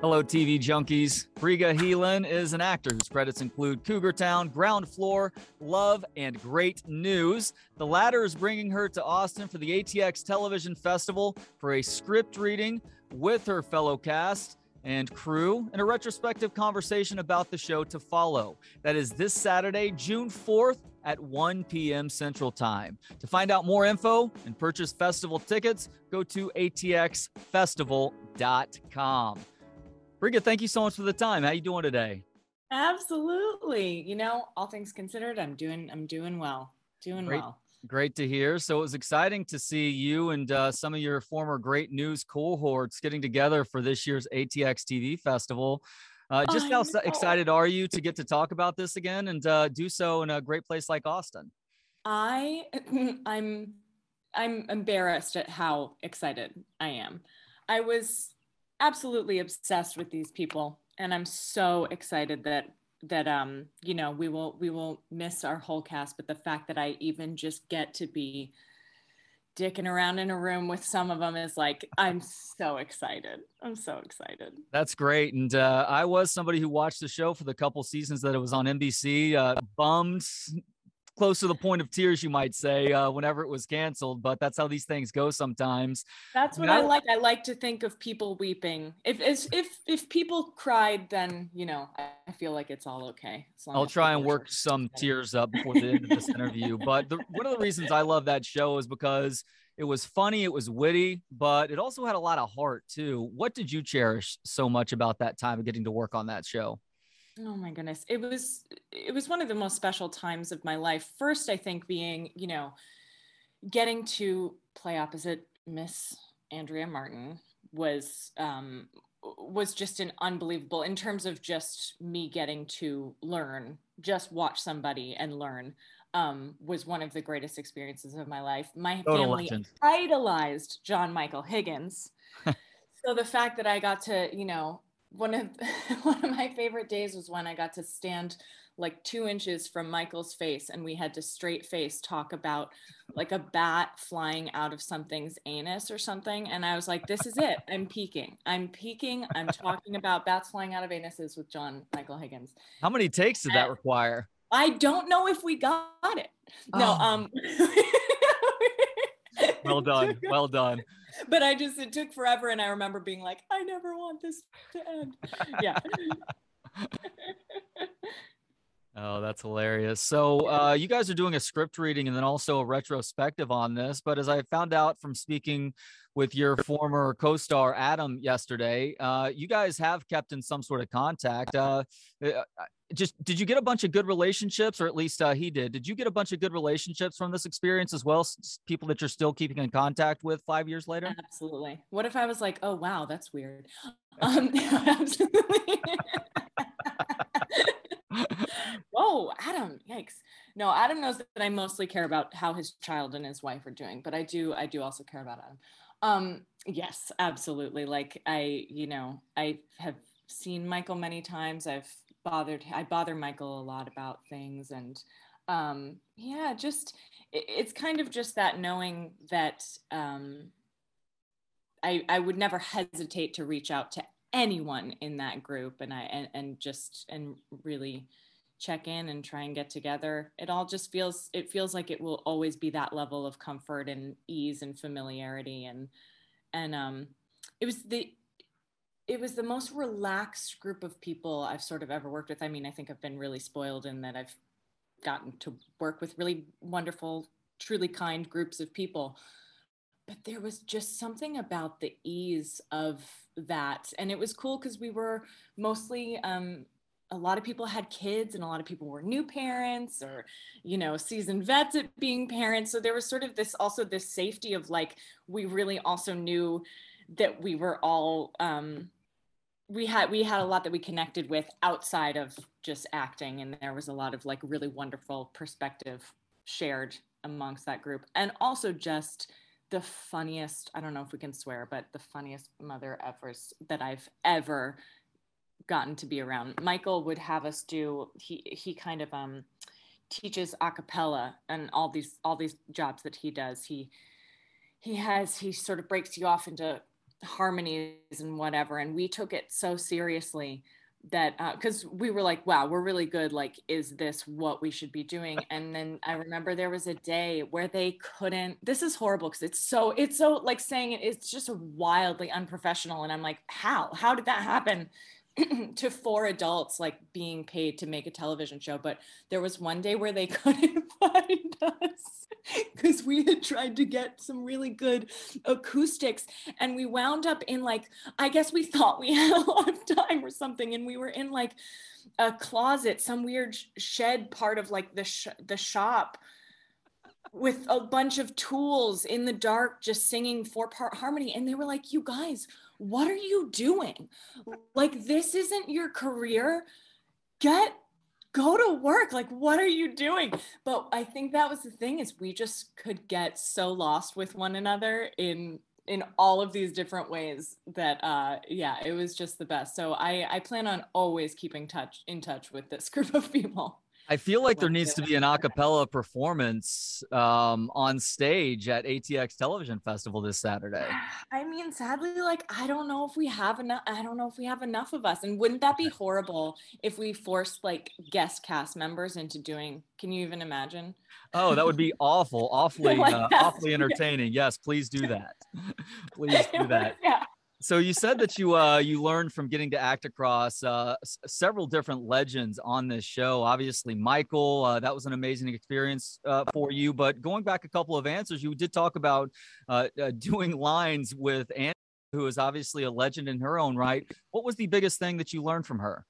Hello, TV junkies. Briga Heelan is an actor whose credits include Cougar Town, Ground Floor, Love, and Great News. The latter is bringing her to Austin for the ATX Television Festival for a script reading with her fellow cast and crew and a retrospective conversation about the show to follow. That is this Saturday, June 4th at 1 p.m. Central Time. To find out more info and purchase festival tickets, go to atxfestival.com. Briga, thank you so much for the time. How you doing today? Absolutely. You know, all things considered, I'm doing I'm doing well. Doing Great. well. Great to hear. So it was exciting to see you and uh, some of your former great news cohorts getting together for this year's ATX TV festival. Uh, just how excited are you to get to talk about this again and uh, do so in a great place like Austin? I I'm I'm embarrassed at how excited I am. I was absolutely obsessed with these people and I'm so excited that that um you know we will we will miss our whole cast but the fact that I even just get to be dicking around in a room with some of them is like I'm so excited. I'm so excited. That's great. And uh, I was somebody who watched the show for the couple seasons that it was on NBC, uh, bummed close to the point of tears, you might say, uh, whenever it was canceled. But that's how these things go sometimes. That's what Now- I like. I like to think of people weeping. If if if, people cried, then you know I I feel like it's all okay. I'll try and work some excited. tears up before the end of this interview. But the, one of the reasons I love that show is because it was funny, it was witty, but it also had a lot of heart too. What did you cherish so much about that time of getting to work on that show? Oh my goodness. It was it was one of the most special times of my life. First, I think being, you know, getting to play opposite Miss Andrea Martin was um was just an unbelievable in terms of just me getting to learn, just watch somebody and learn. Um, was one of the greatest experiences of my life. My Total family legend. idolized John Michael Higgins. so the fact that I got to, you know, one of one of my favorite days was when I got to stand like two inches from Michael's face and we had to straight face talk about like a bat flying out of something's anus or something. And I was like, this is it. I'm peaking. I'm peaking. I'm talking about bats flying out of anuses with John Michael Higgins. How many takes did that require? I don't know if we got it. No, Oh. um Well done. Well done. but I just it took forever and I remember being like, I never want this to end. Yeah. Oh, that's hilarious. So, uh, you guys are doing a script reading and then also a retrospective on this. But as I found out from speaking with your former co star, Adam, yesterday, uh, you guys have kept in some sort of contact. Uh, uh, just did you get a bunch of good relationships, or at least uh, he did? Did you get a bunch of good relationships from this experience as well? S- s- People that you're still keeping in contact with five years later? Absolutely. What if I was like, oh wow, that's weird. Um, absolutely. Whoa, Adam! Yikes! No, Adam knows that I mostly care about how his child and his wife are doing, but I do, I do also care about Adam. Um, yes, absolutely. Like I, you know, I have seen Michael many times. I've bothered, I bother Michael a lot about things, and um, yeah, just it, it's kind of just that knowing that um, I I would never hesitate to reach out to anyone in that group, and I and, and just and really check in and try and get together it all just feels it feels like it will always be that level of comfort and ease and familiarity and and um it was the it was the most relaxed group of people i've sort of ever worked with. I mean i think i've been really spoiled in that i've gotten to work with really wonderful truly kind groups of people. But there was just something about the ease of that and it was cool because we were mostly um, a lot of people had kids and a lot of people were new parents or you know seasoned vets at being parents. So there was sort of this also this safety of like we really also knew that we were all um we had we had a lot that we connected with outside of just acting. And there was a lot of like really wonderful perspective shared amongst that group. And also just the funniest i don't know if we can swear but the funniest mother effers that i've ever gotten to be around. Michael would have us do he he kind of um teaches a cappella and all these all these jobs that he does. He he has he sort of breaks you off into harmonies and whatever. And we took it so seriously that because uh, we were like wow we're really good. Like is this what we should be doing? And then i remember there was a day where they couldn't this is horrible because it's so it's so like saying it it's just wildly unprofessional. And i'm like how? How did that happen to four adults like being paid to make a television show but there was one day where they couldn't find us because we had tried to get some really good acoustics and we wound up in like i guess we thought we had a lot of time or something and we were in like a closet some weird shed part of like the sh- the shop with a bunch of tools in the dark just singing four part harmony and they were like you guys what are you doing? Like, this isn't your career. Get go to work like what are you doing but i think that was the thing is we just could get so lost with one another in in all of these different ways that uh yeah it was just the best so i i plan on always keeping touch in touch with this group of people I feel like there needs to be an a acapella performance um, on stage at ATX Television Festival this Saturday. I mean, sadly, like I don't know if we have enough. I don't know if we have enough of us. And wouldn't that be horrible if we forced like guest cast members into doing? Can you even imagine? Oh, that would be awful, awfully, like uh, awfully entertaining. Yes, please do that. please do that. yeah so you said that you uh, you learned from getting to act across uh, s- several different legends on this show. Obviously, Michael, uh, that was an amazing experience uh, for you. But going back a couple of answers, you did talk about uh, uh, doing lines with Anne, who is obviously a legend in her own right. What was the biggest thing that you learned from her?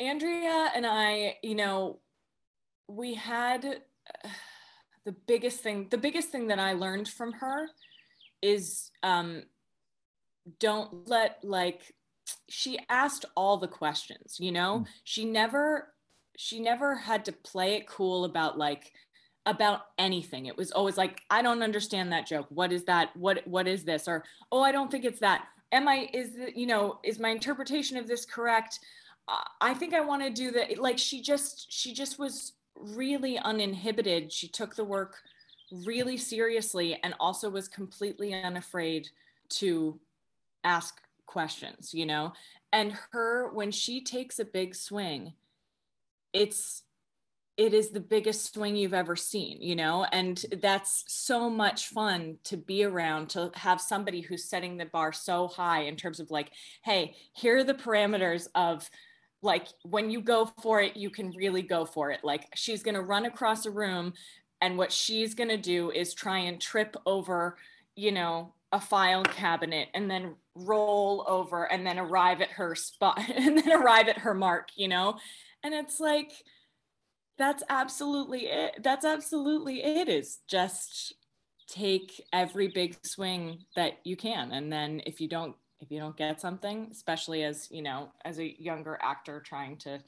Andrea and I, you know, we had the biggest thing. The biggest thing that I learned from her is. Um, don't let like she asked all the questions you know? Mm. she never she never had to play it cool about like about anything. It was always like i don't understand that joke. What is that? What what is this? Or oh i don't think it's that. Am i is the, you know is my interpretation of this correct? Uh, i think i want to do that like she just she just was really uninhibited. She took the work really seriously and also was completely unafraid to ask questions, you know? And her, when she takes a big swing, it's, it is the biggest swing you've ever seen, you know? And that's so much fun to be around, to have somebody who's setting the bar so high in terms of like, hey, here are the parameters of, like when you go for it you can really go for it like she's going to run across a room and what she's going to do is try and trip over you know a file cabinet and then roll over and then arrive at her spot and then arrive at her mark, you know? And it's like, that's absolutely it. That's absolutely it is just take every big swing that you can. And then if you don't, if you don't get something, especially as, you know, as a younger actor trying to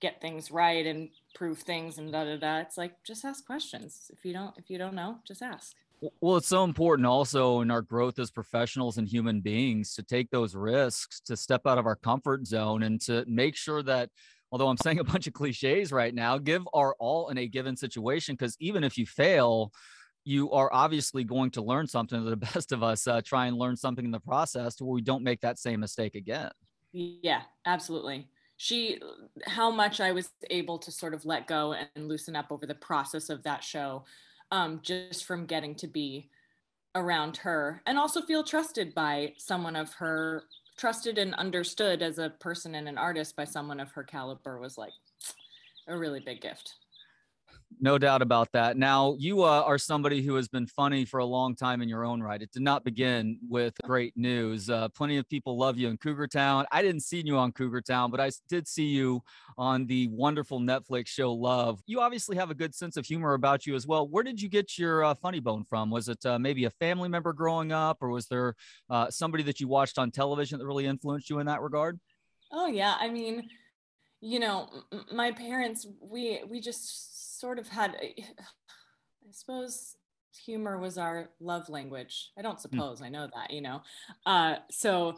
get things right and prove things and da da da, it's like just ask questions. If you don't, if you don't know, just ask. Well, it's so important also in our growth as professionals and human beings to take those risks, to step out of our comfort zone, and to make sure that, although I'm saying a bunch of cliches right now, give our all in a given situation. Because even if you fail, you are obviously going to learn something. The best of us uh, try and learn something in the process to where we don't make that same mistake again. Yeah, absolutely. She, how much I was able to sort of let go and loosen up over the process of that show um, just from getting to be around her and also feel trusted by someone of her trusted and understood as a person and an artist by someone of her caliber was like a really big gift no doubt about that. Now, you uh, are somebody who has been funny for a long time in your own right. It did not begin with great news. Uh, plenty of people love you in Cougar Town. I didn't see you on Cougar Town, but I did see you on the wonderful Netflix show Love. You obviously have a good sense of humor about you as well. Where did you get your uh, funny bone from? Was it uh, maybe a family member growing up, or was there uh, somebody that you watched on television that really influenced you in that regard? Oh, yeah. I mean, you know, my parents, we, we just sort of had, I suppose humor was our love language. I don't hmm. suppose, mm. I know that, you know. Uh, so,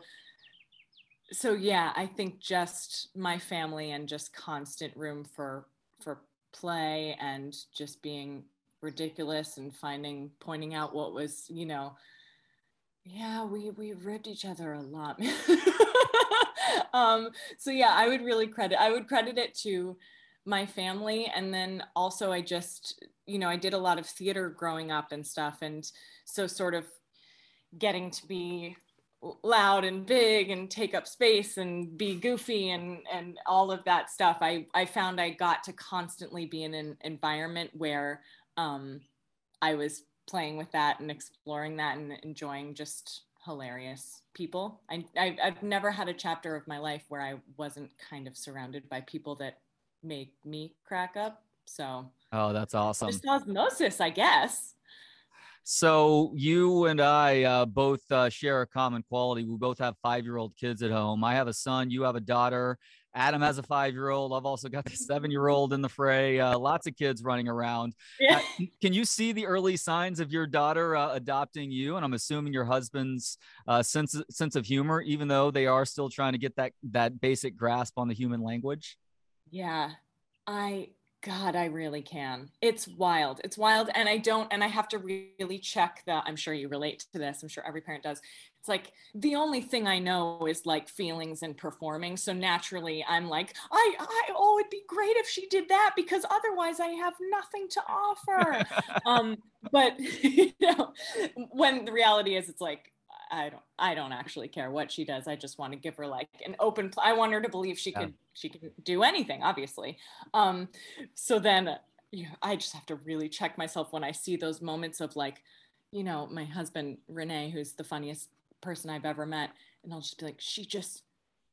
so yeah, I think just my family and just constant room for for play and just being ridiculous and finding pointing out what was, you know, yeah, we we ribbed each other a lot. um, so yeah, I would really credit I would credit it to my family and then also I just you know I did a lot of theater growing up and stuff and so sort of getting to be loud and big and take up space and be goofy and and all of that stuff i i found i got to constantly be in an environment where um i was playing with that and exploring that and enjoying just hilarious people. I, I i've never had a chapter of my life where i wasn't kind of surrounded by people that make me crack up so oh that's awesome just osmosis i guess so you and I uh, both uh, share a common quality. We both have five-year-old kids at home. I have a son. You have a daughter. Adam has a five-year-old. I've also got the seven-year-old in the fray. Uh, lots of kids running around. Yeah. Uh, can you see the early signs of your daughter uh, adopting you? And I'm assuming your husband's uh, sense sense of humor, even though they are still trying to get that that basic grasp on the human language. Yeah, I God, I really can. It's wild. It's wild. And I don't, and I have to really check the, I'm sure you relate to this. I'm sure every parent does. It's like the only thing I know is like feelings and performing. So naturally, I'm like, I, I, oh, it'd be great if she did that because otherwise I have nothing to offer. um, but, you know, when the reality is, it's like, I don't I don't actually care what she does. I just want to give her like an open I want her to believe she yeah. could she can do anything, obviously. Um so then you know, I just have to really check myself when I see those moments of like, you know, my husband Renee, who's the funniest person I've ever met, and I'll just be like, she just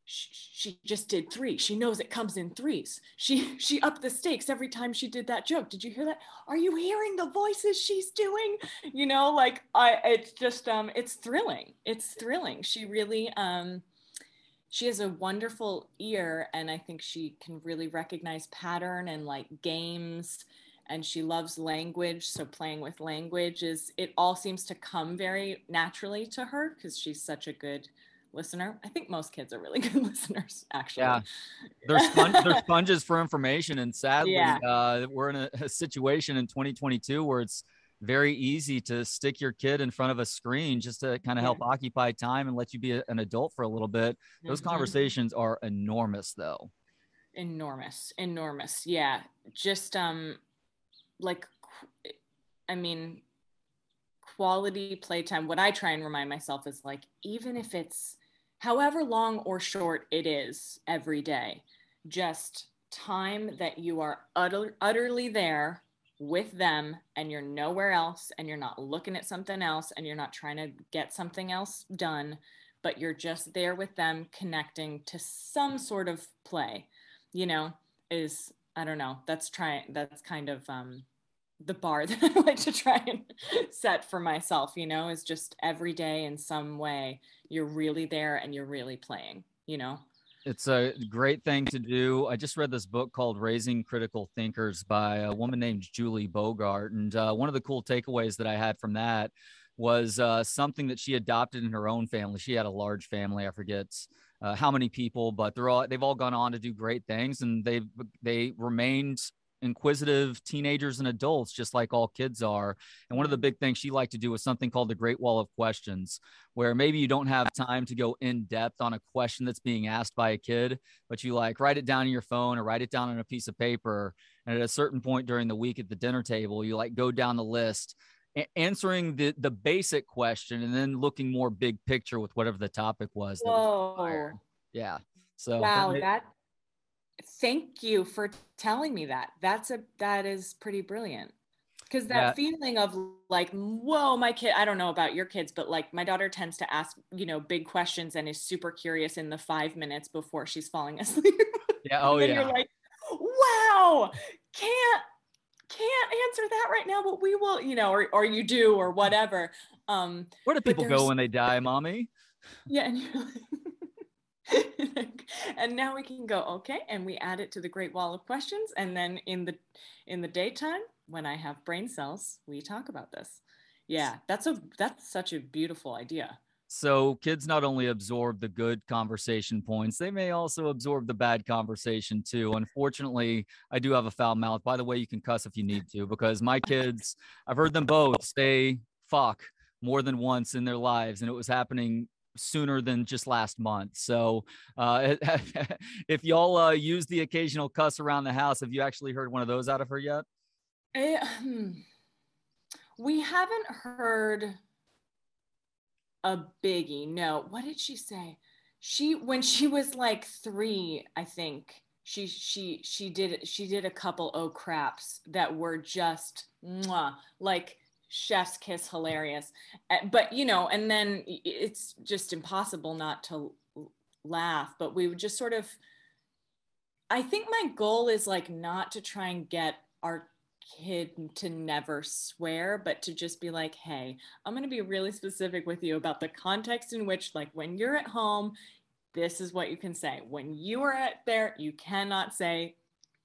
she, just did three. She knows it comes in threes. She she upped the stakes every time she did that joke. Did you hear that? Are you hearing the voices she's doing? You know, like I it's just um it's thrilling. It's thrilling. She really um she has a wonderful ear and I think she can really recognize pattern and like games and she loves language so playing with language is it all seems to come very naturally to her because she's such a good listener. I think most kids are really good listeners, actually. Yeah, they're, spon- they're sponges for information, and sadly, yeah. uh, we're in a, a, situation in 2022 where it's very easy to stick your kid in front of a screen just to kind of help yeah. occupy time and let you be a, an adult for a little bit. Those mm-hmm. conversations are enormous, though. Enormous, enormous. Yeah, just um, like, I mean, quality playtime. What I try and remind myself is like, even if it's however long or short it is every day, just time that you are utter, utterly there with them and you're nowhere else and you're not looking at something else and you're not trying to get something else done, but you're just there with them connecting to some sort of play, you know, is I don't know. That's trying that's kind of um the bar that I like to try and set for myself, you know, is just every day in some way you're really there and you're really playing, you know. It's a great thing to do. I just read this book called Raising Critical Thinkers by a woman named Julie Bogart. And uh, one of the cool takeaways that I had from that was uh, something that she adopted in her own family. She had a large family. I forget uh, how many people, but they're all they've all gone on to do great things, and they've they remained inquisitive teenagers and adults, just like all kids are. And one of the big things she liked to do was something called the Great Wall of Questions, where maybe you don't have time to go in depth on a question that's being asked by a kid, but you like write it down in your phone or write it down on a piece of paper. And at a certain point during the week at the dinner table, you like go down the list answering the the basic question and then looking more big picture with whatever the topic was. Whoa. Was yeah. So wow, that thank you for telling me that. That's a that is pretty brilliant. Because that yeah. feeling of like, whoa, my kid, I don't know about your kids, but like my daughter tends to ask, you know, big questions and is super curious in the five minutes before she's falling asleep. Yeah. Oh, yeah. And you're like, wow, can't can't answer that right now, but we will, you know, or or you do or whatever. Um, Where do people go when they die, mommy? Yeah, and you're like, and now we can go okay and we add it to the great wall of questions. And then in the in the daytime when i have brain cells we talk about this. Yeah that's a that's such a beautiful idea. So kids not only absorb the good conversation points they may also absorb the bad conversation too. Unfortunately i do have a foul mouth. By the way you can cuss if you need to because my kids i've heard them both say fuck more than once in their lives, and it was happening sooner than just last month. So, uh, if y'all uh, use the occasional cuss around the house, have you actually heard one of those out of her yet? Eh, hmm. we haven't heard a biggie. No, what did she say? She when she was like three, I think she she she did she did a couple oh craps that were just mwah, like chef's kiss hilarious. Eh, but you know and then it's just impossible not to laugh but we would just sort of i think my goal is like not to try and get our kid to never swear but to just be like hey i'm going to be really specific with you about the context in which like when you're at home this is what you can say. When you are at there you cannot say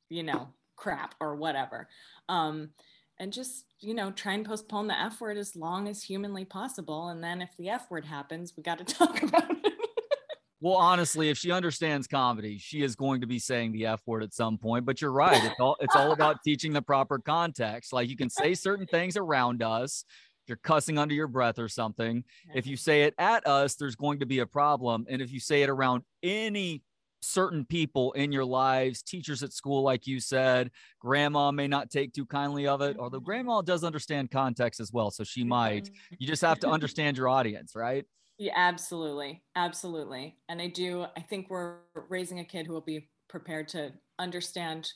you know crap or whatever. Um and just you know try and postpone the f word as long as humanly possible. And then if the f word happens we got to talk about it. Well honestly if she understands comedy she is going to be saying the f word at some point. But you're right. It's all it's all about teaching the proper context. Like you can say certain things around us. You're cussing under your breath or something. If you say it at us there's going to be a problem. And if you say it around any certain people in your lives, teachers at school, like you said. Grandma may not take too kindly of it, although mm-hmm. grandma does understand context as well. So she might. Mm-hmm. You just have to understand your audience, right? Yeah, absolutely. Absolutely. And I do, I think we're raising a kid who will be prepared to understand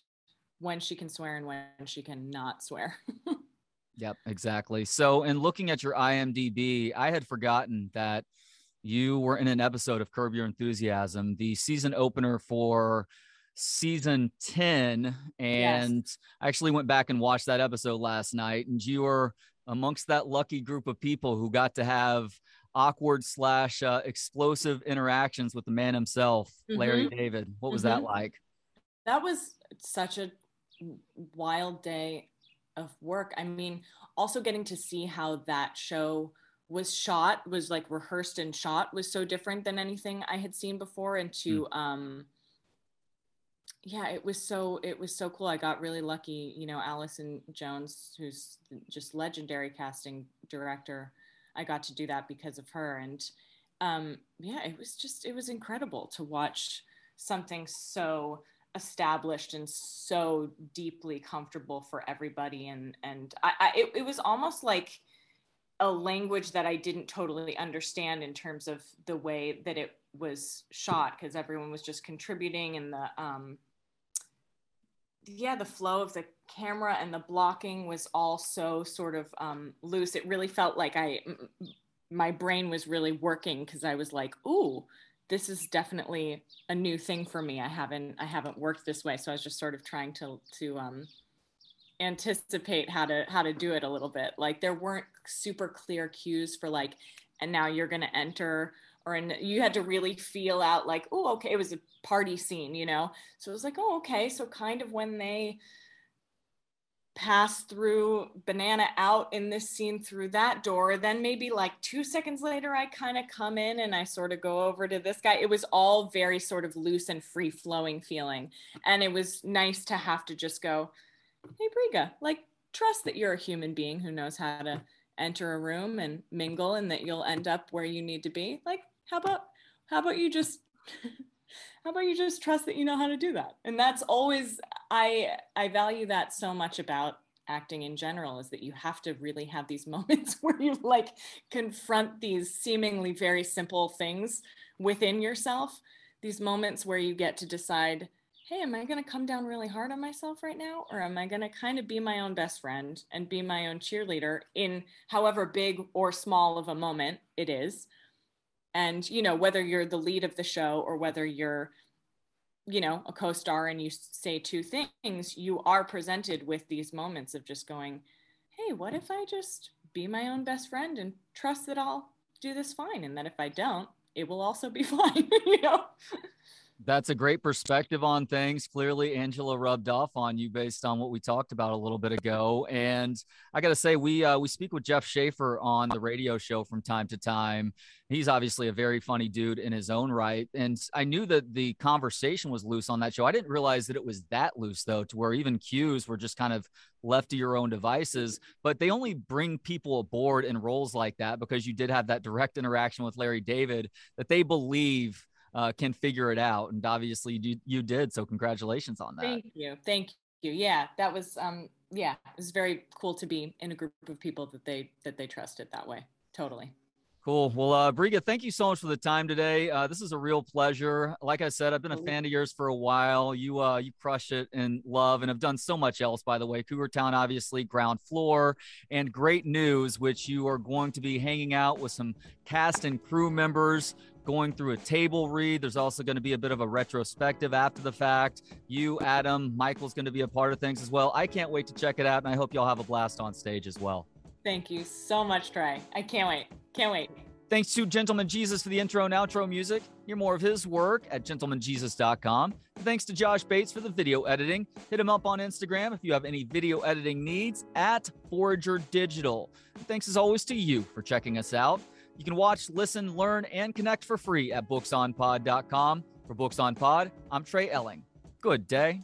when she can swear and when she can not swear. yep, exactly. So, in looking at your IMDb, I had forgotten that you were in an episode of Curb Your Enthusiasm, the season opener for season 10. And yes. I actually went back and watched that episode last night. And you were amongst that lucky group of people who got to have awkward slash uh, explosive interactions with the man himself, mm-hmm. Larry David. What was mm-hmm. that like? That was such a wild day of work. I mean, also getting to see how that show was shot was like rehearsed and shot was so different than anything i had seen before and to mm. um yeah it was so it was so cool. I got really lucky you know allison jones who's just legendary casting director i got to do that because of her. And um yeah it was just it was incredible to watch something so established and so deeply comfortable for everybody. And and i, I it, it was almost like a language that I didn't totally understand in terms of the way that it was shot because everyone was just contributing and the um yeah the flow of the camera and the blocking was all so sort of um loose. It really felt like i my brain was really working because i was like ooh this is definitely a new thing for me. I haven't i haven't worked this way. So i was just sort of trying to to um anticipate how to how to do it a little bit. Like there weren't super clear cues for like and now you're going to enter or in, you had to really feel out like oh okay it was a party scene you know? So it was like oh okay. So kind of when they pass through banana out in this scene through that door then maybe like two seconds later i kind of come in and i sort of go over to this guy. It was all very sort of loose and free flowing feeling. And it was nice to have to just go hey Briga, like trust that you're a human being who knows how to enter a room and mingle and that you'll end up where you need to be. Like, how about how about you just how about you just trust that you know how to do that? And that's always I I value that so much about acting in general is that you have to really have these moments where you like confront these seemingly very simple things within yourself these moments where you get to decide hey, am I going to come down really hard on myself right now? Or am I going to kind of be my own best friend and be my own cheerleader in however big or small of a moment it is? And, you know, whether you're the lead of the show or whether you're, you know, a co star and you say two things, you are presented with these moments of just going, hey, what if I just be my own best friend and trust that I'll do this fine? And that if I don't, it will also be fine, you know? That's a great perspective on things. Clearly, Angela rubbed off on you based on what we talked about a little bit ago. And I got to say, we uh, we speak with Jeff Schaffer on the radio show from time to time. He's obviously a very funny dude in his own right. And I knew that the conversation was loose on that show. I didn't realize that it was that loose though, to where even cues were just kind of left to your own devices. But they only bring people aboard in roles like that because you did have that direct interaction with Larry David that they believe uh, can figure it out. And obviously you, you did. So congratulations on that. Thank you. Thank you. Yeah, that was, um, yeah, it was very cool to be in a group of people that they, that they trusted that way. Totally. Cool. Well, uh, Briga, thank you so much for the time today. Uh, this is a real pleasure. Like I said, I've been a fan of yours for a while. You, uh, you crush it in love and have done so much else, by the way. Cougar Town, obviously, ground floor, and great news, which you are going to be hanging out with some cast and crew members going through a table read. There's also going to be a bit of a retrospective after the fact. You, Adam, Michael's going to be a part of things as well. I can't wait to check it out, and I hope y'all have a blast on stage as well. Thank you so much, Trey. I can't wait. Can't wait. Thanks to Gentleman Jesus for the intro and outro music. Hear more of his work at gentlemanjesus.com. Thanks to Josh Bates for the video editing. Hit him up on Instagram if you have any video editing needs at Forager Digital. Thanks as always to you for checking us out. You can watch, listen, learn, and connect for free at booksonpod.com. For Books on Pod, I'm Trey Elling. Good day.